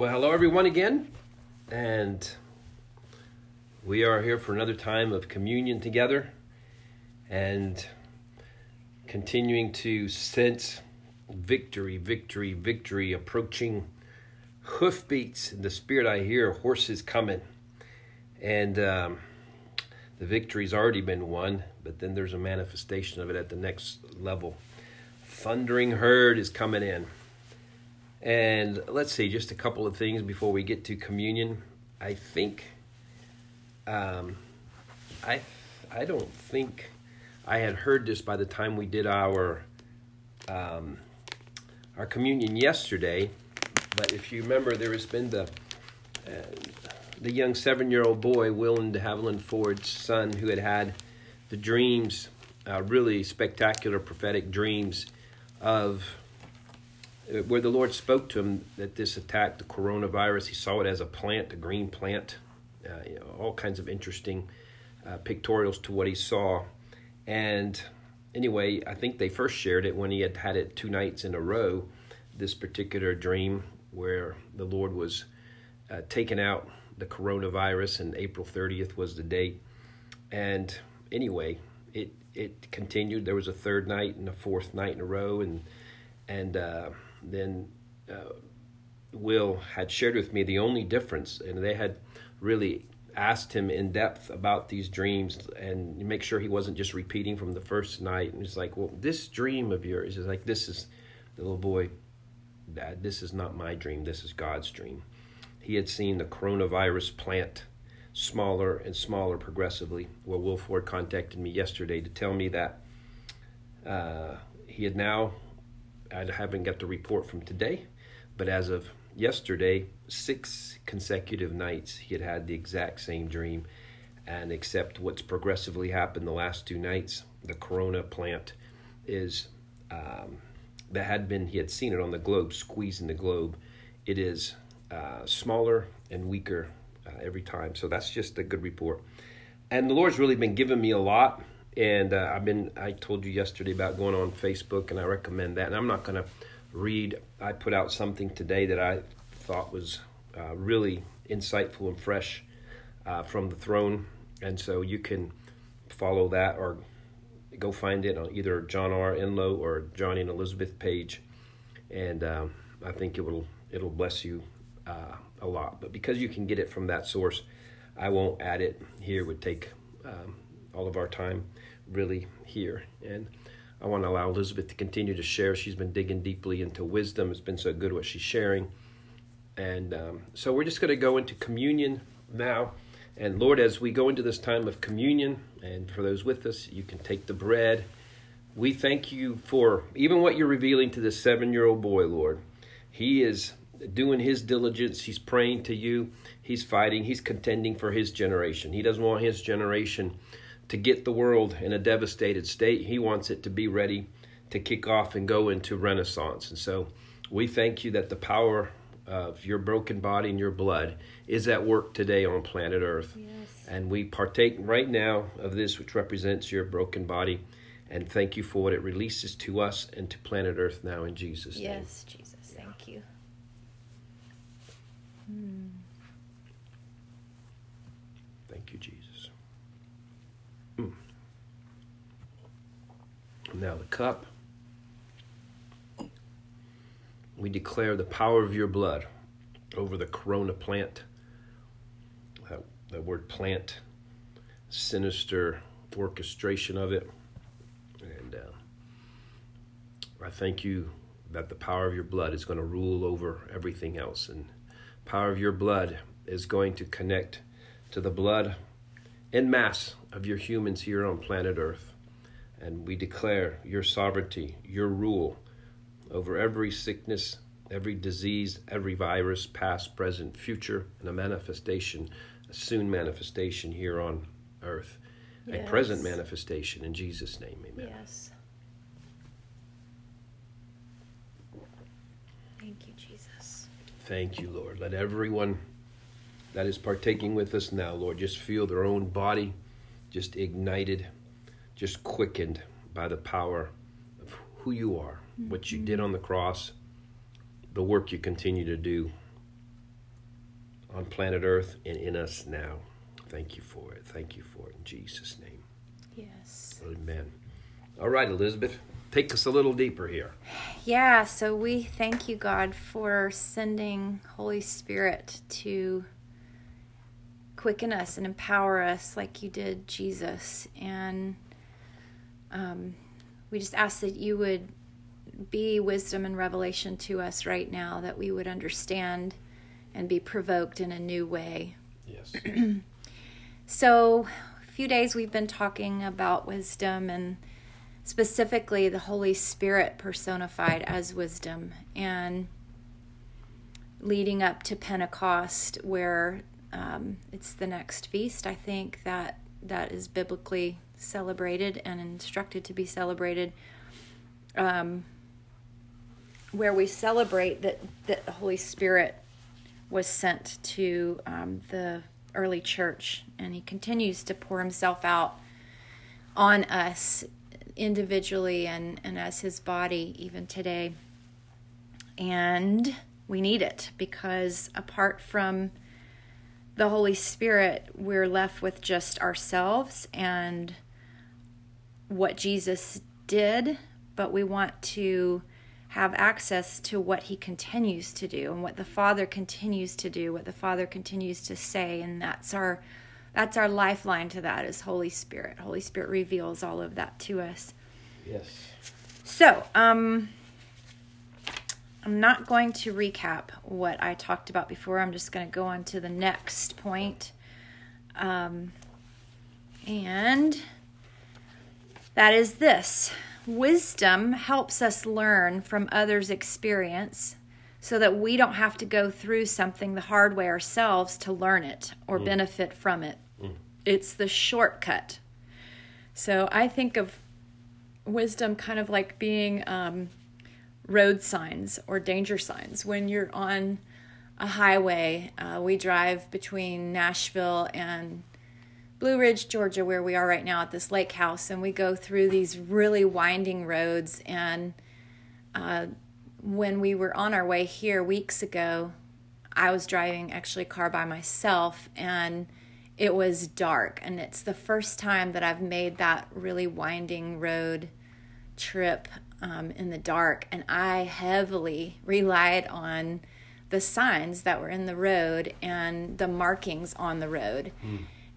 Well, hello everyone again, and we are here for another time of communion together and continuing to sense victory, victory, victory approaching. Hoofbeats in the spirit, I hear horses coming, and um, the victory's already been won, but then there's a manifestation of it at the next level. Thundering herd is coming in. And let's see, just a couple of things before we get to communion. I think, um, I, I don't think I had heard this by the time we did our, um, our communion yesterday. But if you remember, there has been the, uh, the young seven-year-old boy, Will de Haviland Ford's son, who had had the dreams, uh, really spectacular prophetic dreams of where the Lord spoke to him that this attack, the coronavirus, he saw it as a plant, a green plant, uh, you know, all kinds of interesting uh, pictorials to what he saw. And anyway, I think they first shared it when he had had it two nights in a row, this particular dream where the Lord was uh, taking out the coronavirus, and April 30th was the date. And anyway, it it continued. There was a third night and a fourth night in a row, and and uh, then uh, Will had shared with me the only difference, and they had really asked him in depth about these dreams and make sure he wasn't just repeating from the first night. And he's like, "Well, this dream of yours is like this is the little boy, Dad. This is not my dream. This is God's dream." He had seen the coronavirus plant smaller and smaller progressively. Well, Will Ford contacted me yesterday to tell me that uh, he had now I haven't got the report from today, but as of yesterday, six consecutive nights he had had the exact same dream. And except what's progressively happened the last two nights, the corona plant is um, that had been he had seen it on the globe, squeezing the globe. It is uh, smaller and weaker uh, every time. So that's just a good report. And the Lord's really been giving me a lot and uh, I've been I told you yesterday about going on Facebook, and I recommend that. And I'm not going to read. I put out something today that I thought was uh, really insightful and fresh uh, from the throne, and so you can follow that or go find it on either Johnny Enlow or Johnny and Elizabeth page, and um, I think it will it'll bless you uh, a lot. But because you can get it from that source, I won't add it here. It would take um, all of our time really here. And I want to allow Elizabeth to continue to share. She's been digging deeply into wisdom. It's been so good what she's sharing. And um, so we're just going to go into communion now. And Lord, as we go into this time of communion, and for those with us, you can take the bread. We thank you for even what you're revealing to this seven year old boy, Lord. He is doing his diligence. He's praying to you. He's fighting. He's contending for his generation. He doesn't want his generation to get the world in a devastated state. He wants it to be ready to kick off and go into renaissance. And so we thank you that the power of your broken body and your blood is at work today on planet Earth. Yes. And we partake right now of this, which represents your broken body. And thank you for what it releases to us and to planet Earth now in Jesus' yes, name. Yes, Jesus. Yeah. Thank you. Hmm. Thank you, Jesus. Now, the cup, we declare the power of your blood over the corona plant. That, that word plant, sinister orchestration of it. And uh, I thank you that the power of your blood is going to rule over everything else. And power of your blood is going to connect to the blood in mass of your humans here on planet Earth. And we declare your sovereignty, your rule over every sickness, every disease, every virus, past, present, future, and a manifestation, a soon manifestation here on earth. Yes. A present manifestation in Jesus' name. Amen. Yes. Thank you, Jesus. Thank you, Lord. Let everyone that is partaking with us now, Lord, just feel their own body just ignited just quickened by the power of who you are, mm-hmm. what you did on the cross, the work you continue to do on planet Earth and in us now. Thank you for it. Thank you for it in Jesus' name. Yes. Amen. All right, Elizabeth, take us a little deeper here. Yeah, so we thank you, God, for sending Holy Spirit to quicken us and empower us like you did Jesus. And um, we just ask that you would be wisdom and revelation to us right now, that we would understand and be provoked in a new way. Yes. So, a few days we've been talking about wisdom and specifically the Holy Spirit personified as wisdom and leading up to Pentecost, where um, it's the next feast, I think that that is biblically celebrated and instructed to be celebrated. Um, where we celebrate that, that the Holy Spirit was sent to um, the early church, and he continues to pour himself out on us individually and, and as his body even today. And we need it because apart from the Holy Spirit, we're left with just ourselves and what Jesus did, but we want to have access to what he continues to do and what the father continues to do what the father continues to say and that's our that's our lifeline to that is holy spirit. Holy spirit reveals all of that to us. Yes. so um i'm not going to recap what i talked about before. I'm just going to go on to the next point. Um and that is this wisdom helps us learn from others' experience so that we don't have to go through something the hard way ourselves to learn it or benefit from it. It's the shortcut. So I think of wisdom kind of like being um, road signs or danger signs. When you're on a highway, uh, we drive between Nashville and Blue Ridge, Georgia, where we are right now at this lake house, and we go through these really winding roads. And uh, when we were on our way here weeks ago, I was driving actually a car by myself, and it was dark. And it's the first time that I've made that really winding road trip um, in the dark, and I heavily relied on the signs that were in the road and the markings on the road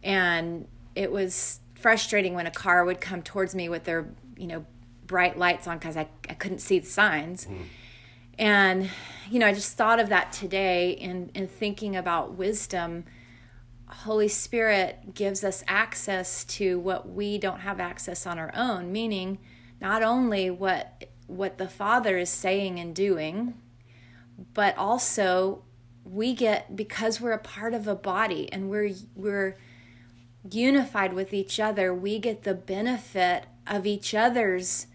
and it was frustrating when a car would come towards me with their you know bright lights on because I, I couldn't see the signs. Hmm. And you know i just thought of that today in, in thinking about wisdom. Holy spirit gives us access to what we don't have access on our own meaning not only what what the father is saying and doing but also we get because we're a part of a body and we're we're unified with each other, we get the benefit of each other's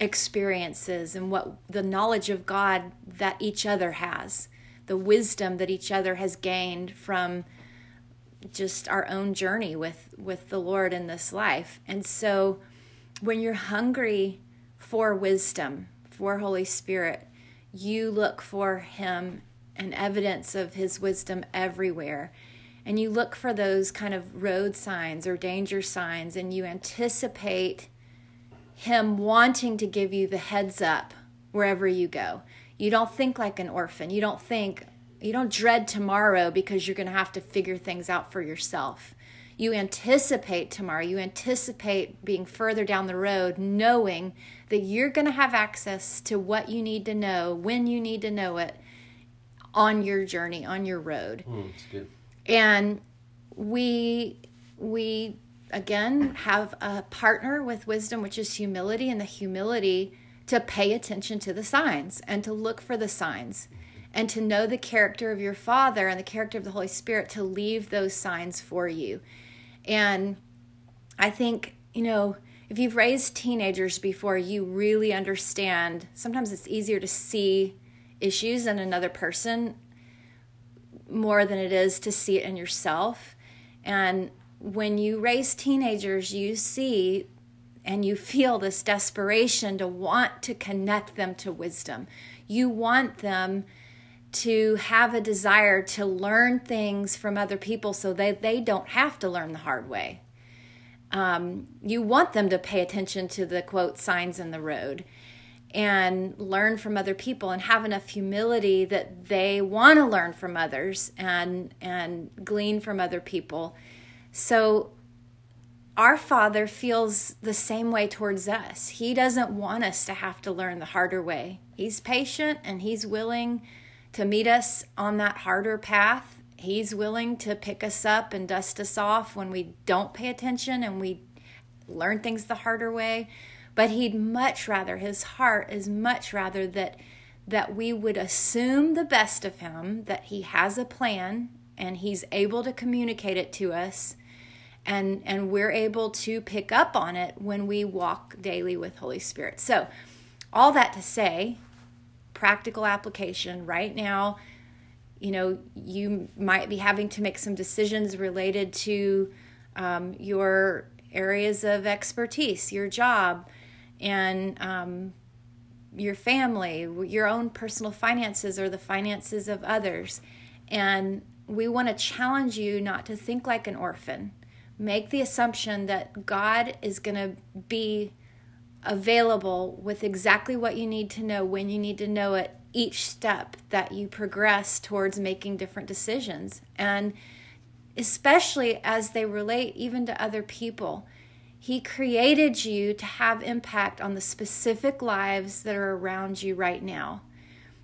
experiences and what the knowledge of God that each other has, the wisdom that each other has gained from just our own journey with with the Lord in this life. And so when you're hungry for wisdom, for Holy Spirit, you look for him and evidence of his wisdom everywhere and you look for those kind of road signs or danger signs and you anticipate him wanting to give you the heads up wherever you go. You don't think like an orphan. You don't think you don't dread tomorrow because you're going to have to figure things out for yourself. You anticipate tomorrow. You anticipate being further down the road knowing that you're going to have access to what you need to know when you need to know it on your journey, on your road Mm. And we we again have a partner with wisdom which is humility and the humility to pay attention to the signs and to look for the signs and to know the character of your father and the character of the holy spirit to leave those signs for you. And i think you know if you've raised teenagers before you really understand sometimes it's easier to see issues in another person more than it is to see it in yourself. And when you raise teenagers, you see and you feel this desperation to want to connect them to wisdom. You want them to have a desire to learn things from other people so that they don't have to learn the hard way. Um, you want them to pay attention to the quote signs in the road and learn from other people and have enough humility that they want to learn from others and and glean from other people. So our father feels the same way towards us. He doesn't want us to have to learn the harder way. He's patient and he's willing to meet us on that harder path. He's willing to pick us up and dust us off when we don't pay attention and we learn things the harder way. But he'd much rather, his heart is much rather that that we would assume the best of him, that he has a plan and he's able to communicate it to us and and we're able to pick up on it when we walk daily with Holy Spirit. So, all that to say, practical application right now, you know, you might be having to make some decisions related to um, your areas of expertise, your job, and um, your family, your own personal finances, or the finances of others. And we want to challenge you not to think like an orphan make the assumption that God is going to be available with exactly what you need to know when you need to know it each step that you progress towards making different decisions and especially as they relate even to other people he created you to have impact on the specific lives that are around you right now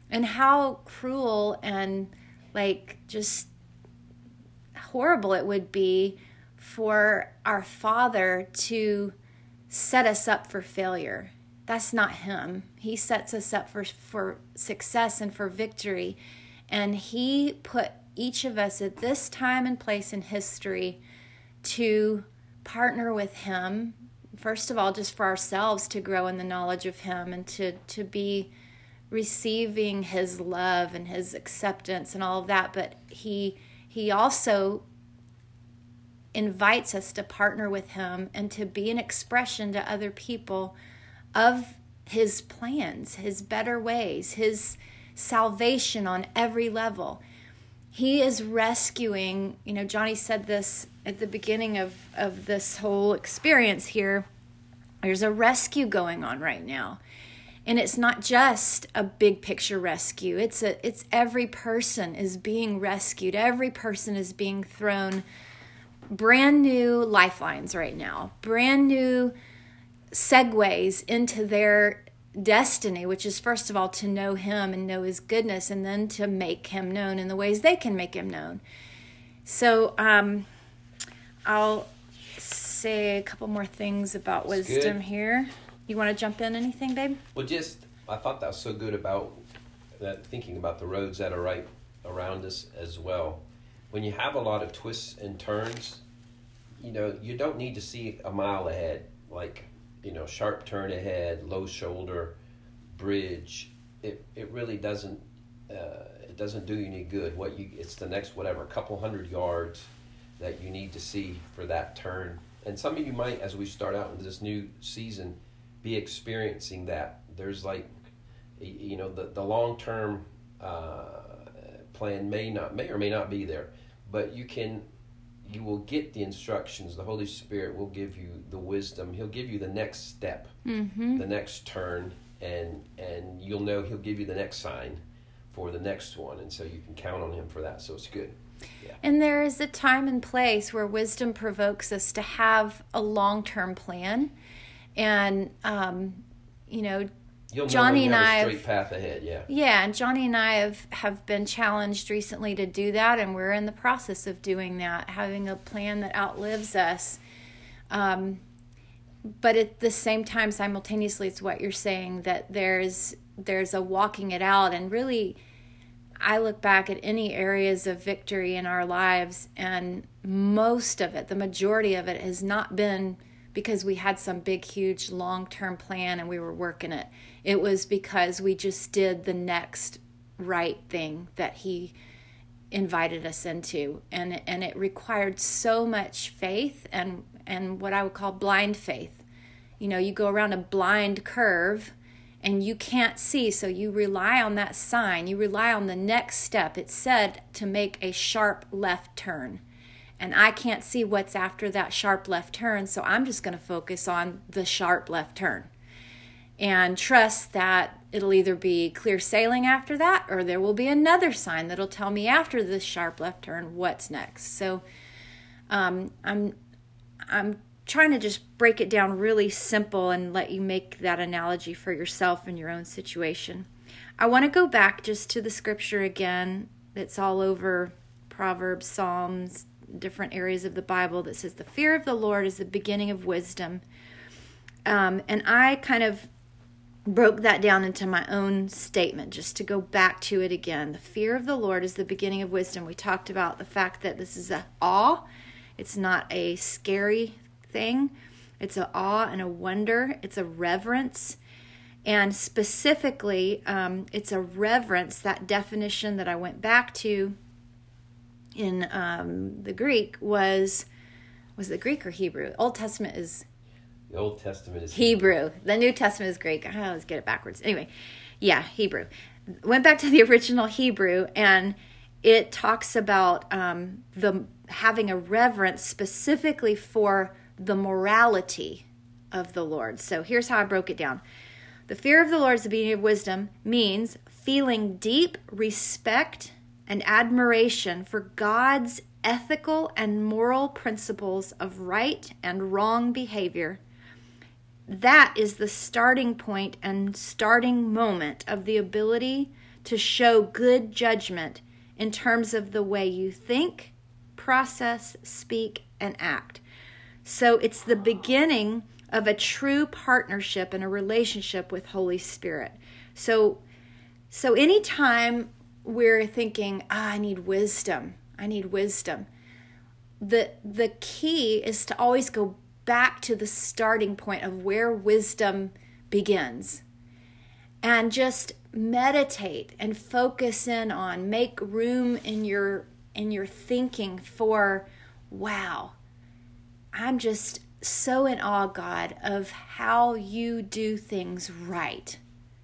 and how cruel and like just horrible it would be for our Father to set us up for failure. That's not Him. He sets us up for, for success and for victory. And He put each of us at this time and place in history to partner with Him. First of all, just for ourselves to grow in the knowledge of Him and to, to be receiving His love and His acceptance and all of that. But He He also invites us to partner with Him and to be an expression to other people of His plans, His better ways, His salvation on every level. He is rescuing, you know, Johnny said this at the beginning of, of this whole experience here. There's a rescue going on right now. And it's not just a big picture rescue. It's a it's every person is being rescued. Every person is being thrown brand new lifelines right now, brand new segues into their destiny, which is first of all to know Him and know His goodness, and then to make Him known in the ways they can make Him known. So, um, I'll say a couple more things about That's wisdom good. here. You want to jump in anything, babe? Well, just I thought that was so good about that thinking about the roads that are right around us as well when you have a lot of twists and turns, you know, you don't need to see a mile ahead, like, you know, sharp turn ahead, low shoulder, bridge. It, it really doesn't, uh, it doesn't do you any good. What you, it's the next, whatever, couple hundred yards that you need to see for that turn. And some of you might, as we start out into this new season, be experiencing that. There's like, you know, the, the long term uh, plan may not, may or may not be there but you can you will get the instructions the holy spirit will give you the wisdom he'll give you the next step mm-hmm. the next turn and and you'll know he'll give you the next sign for the next one and so you can count on him for that so it's good yeah. and there is a time and place where wisdom provokes us to have a long-term plan and um, you know You'll Johnny and I straight have, path ahead, yeah. Yeah, and Johnny and I have have been challenged recently to do that, and we're in the process of doing that, having a plan that outlives us. Um, but at the same time, simultaneously, it's what you're saying that there's there's a walking it out, and really, I look back at any areas of victory in our lives, and most of it, the majority of it, has not been because we had some big, huge, long term plan and we were working it. It was because we just did the next right thing that He invited us into and and it required so much faith and and what I would call blind faith. You know, you go around a blind curve and you can't see, so you rely on that sign. You rely on the next step. It said to make a sharp left turn. And I can't see what's after that sharp left turn, so I'm just going to focus on the sharp left turn and trust that it'll either be clear sailing after that or there will be another sign that'll tell me after this sharp left turn what's next. So um, I'm I'm trying to just break it down really simple and let you make that analogy for yourself in your own situation. I want to go back just to the scripture again It's all over Proverbs, Psalms, different areas of the Bible that says the fear of the Lord is the beginning of wisdom. Um, and I kind of broke that down into my own statement just to go back to it again. The fear of the Lord is the beginning of wisdom. We talked about the fact that this is a awe. It's not a scary thing. It's a awe and a wonder. It's a reverence. And specifically, um, it's a reverence, that definition that I went back to in um, the Greek was was it Greek or Hebrew? Old Testament is the Old Testament is Hebrew. Hebrew. The New Testament is Greek. I always get it backwards. Anyway, yeah, Hebrew. Went back to the original Hebrew, and it talks about um, the having a reverence specifically for the morality of the Lord. So here's how I broke it down. The fear of the Lord is the beginning of wisdom means feeling deep respect and admiration for God's ethical and moral principles of right and wrong behavior that is the starting point and starting moment of the ability to show good judgment in terms of the way you think, process, speak, and act. So it's the beginning of a true partnership and a relationship with Holy Spirit. So so anytime we're thinking, oh, I need wisdom, I need wisdom. The the key is to always go back to the starting point of where wisdom begins. And just meditate and focus in on make room in your in your thinking for wow i'm just so in awe god of how you do things right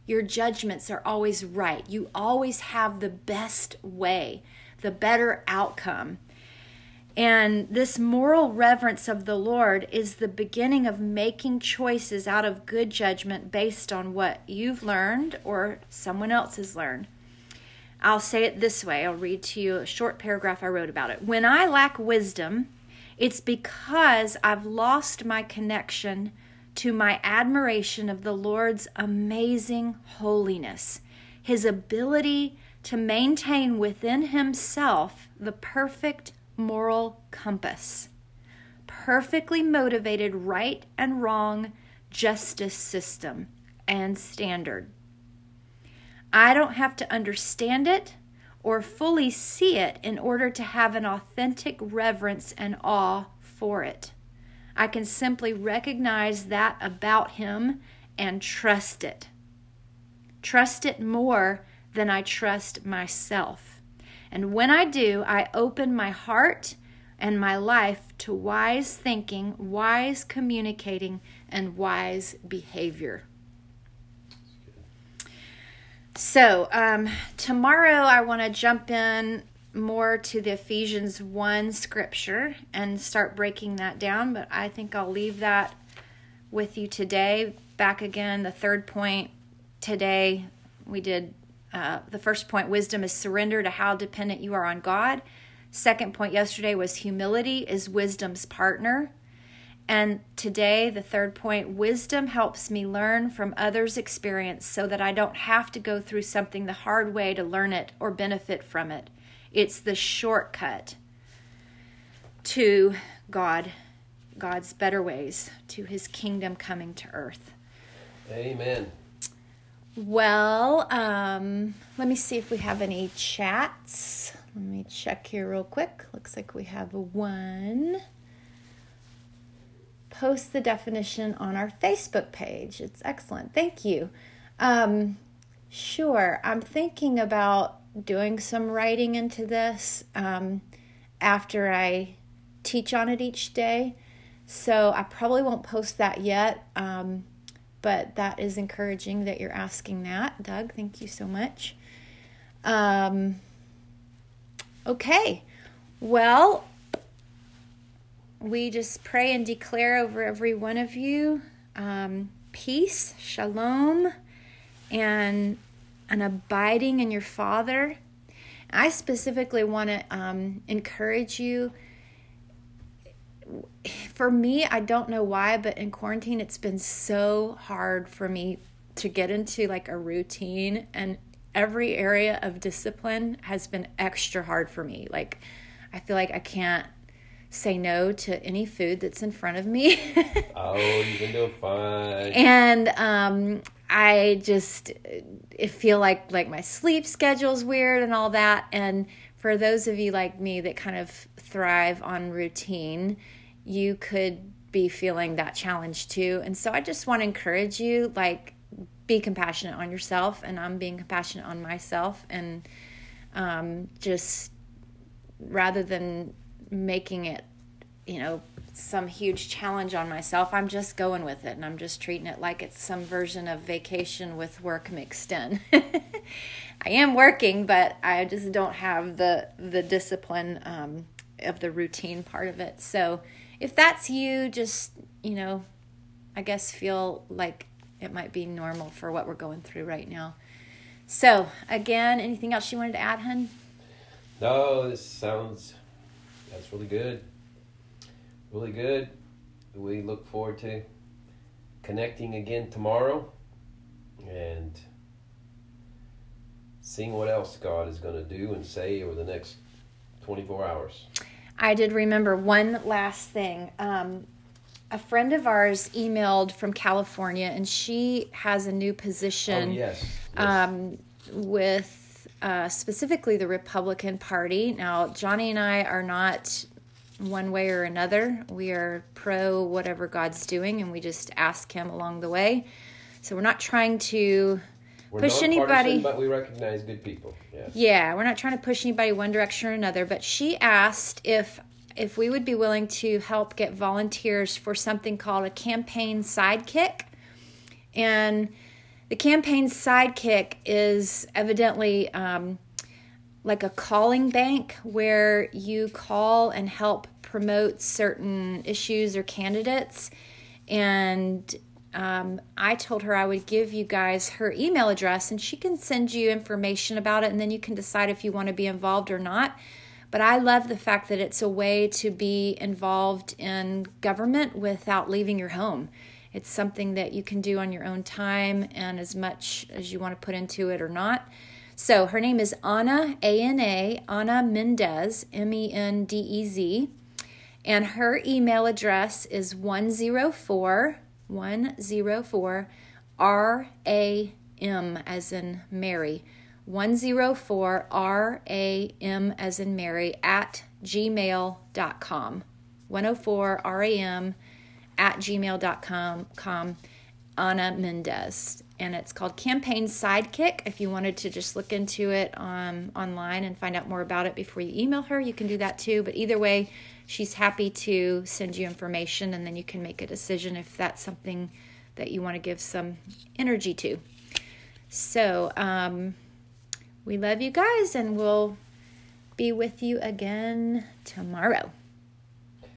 your judgments are always right you always have the best way the better outcome and this moral reverence of the Lord is the beginning of making choices out of good judgment based on what you've learned or someone else has learned. I'll say it this way I'll read to you a short paragraph I wrote about it. When I lack wisdom, it's because I've lost my connection to my admiration of the Lord's amazing holiness, his ability to maintain within himself the perfect moral compass, perfectly motivated right and wrong justice system and standard. I don't have to understand it or fully see it in order to have an authentic reverence and awe for it. I can simply recognize that about Him and trust it. Trust it more than I trust myself. And when I do, I open my heart and my life to wise thinking, wise communicating, and wise behavior. So, um, tomorrow I want to jump in more to the Ephesians 1 scripture and start breaking that down, but I think I'll leave that with you today. Back again, the third point today, we did uh, the first point, wisdom, is surrender to how dependent you are on God. Second point yesterday was humility is wisdom's partner. And today, the third point, wisdom helps me learn from others' experience so that I don't have to go through something the hard way to learn it or benefit from it. It's the shortcut to God, God's better ways, to his kingdom coming to earth. Amen. Well, um, let me see if we have any chats. Let me check here real quick. Looks like we have one. Post the definition on our Facebook page. It's excellent. Thank you. Um, sure. I'm thinking about doing some writing into this um, after I teach on it each day. So I probably won't post that yet. Um, but that is encouraging that you're asking that. Doug, thank you so much. Um, okay. Well, we just pray and declare over every one of you um, peace, shalom, and an abiding in your Father. I specifically want to um, encourage you. For me, I don't know why, but in quarantine, it's been so hard for me to get into like a routine, and every area of discipline has been extra hard for me. Like, I feel like I can't say no to any food that's in front of me. oh, you've been doing fine. And um, I just feel like like my sleep schedule's weird and all that. And for those of you like me that kind of thrive on routine, you could be feeling that challenge too. And so I just want to encourage you, like, be compassionate on yourself, and I'm being compassionate on myself, and um, just rather than making it, you know, some huge challenge on myself. I'm just going with it and I'm just treating it like it's some version of vacation with work mixed in. I am working, but I just don't have the the discipline um, of the routine part of it. So if that's you, just you know, I guess feel like it might be normal for what we're going through right now. So again, anything else you wanted to add, hun? No, this sounds that's really good really good. We look forward to connecting again tomorrow and seeing what else God is going to do and say over the next 24 hours. I did remember one last thing. Um, a friend of ours emailed from California, and she has a new position. Oh, yes. yes. Um, with uh, specifically the Republican Party. Now, Johnny and I are not one way or another. We are pro whatever God's doing, and we just ask Him along the way. So we're not trying to we're push anybody, but we recognize good people. Yes. Yeah, we're not trying to push anybody one direction or another. But she asked if if we would be willing to help get volunteers for something called a campaign sidekick, and the campaign sidekick is evidently. Um, like a calling bank where you call and help promote certain issues or candidates. And um, I told her I would give you guys her email address and she can send you information about it and then you can decide if you want to be involved or not. But I love the fact that it's a way to be involved in government without leaving your home. It's something that you can do on your own time and as much as you want to put into it or not. So her name is Anna, A N A, Anna Mendez, M E N D E Z. And her email address is 104 104 R A M as in Mary. 104 R A M as in Mary at gmail.com. 104 R A M at gmail.com. Anna Mendez and it's called Campaign Sidekick. If you wanted to just look into it um, online and find out more about it before you email her, you can do that too. But either way, she's happy to send you information and then you can make a decision if that's something that you want to give some energy to. So, um, we love you guys and we'll be with you again tomorrow.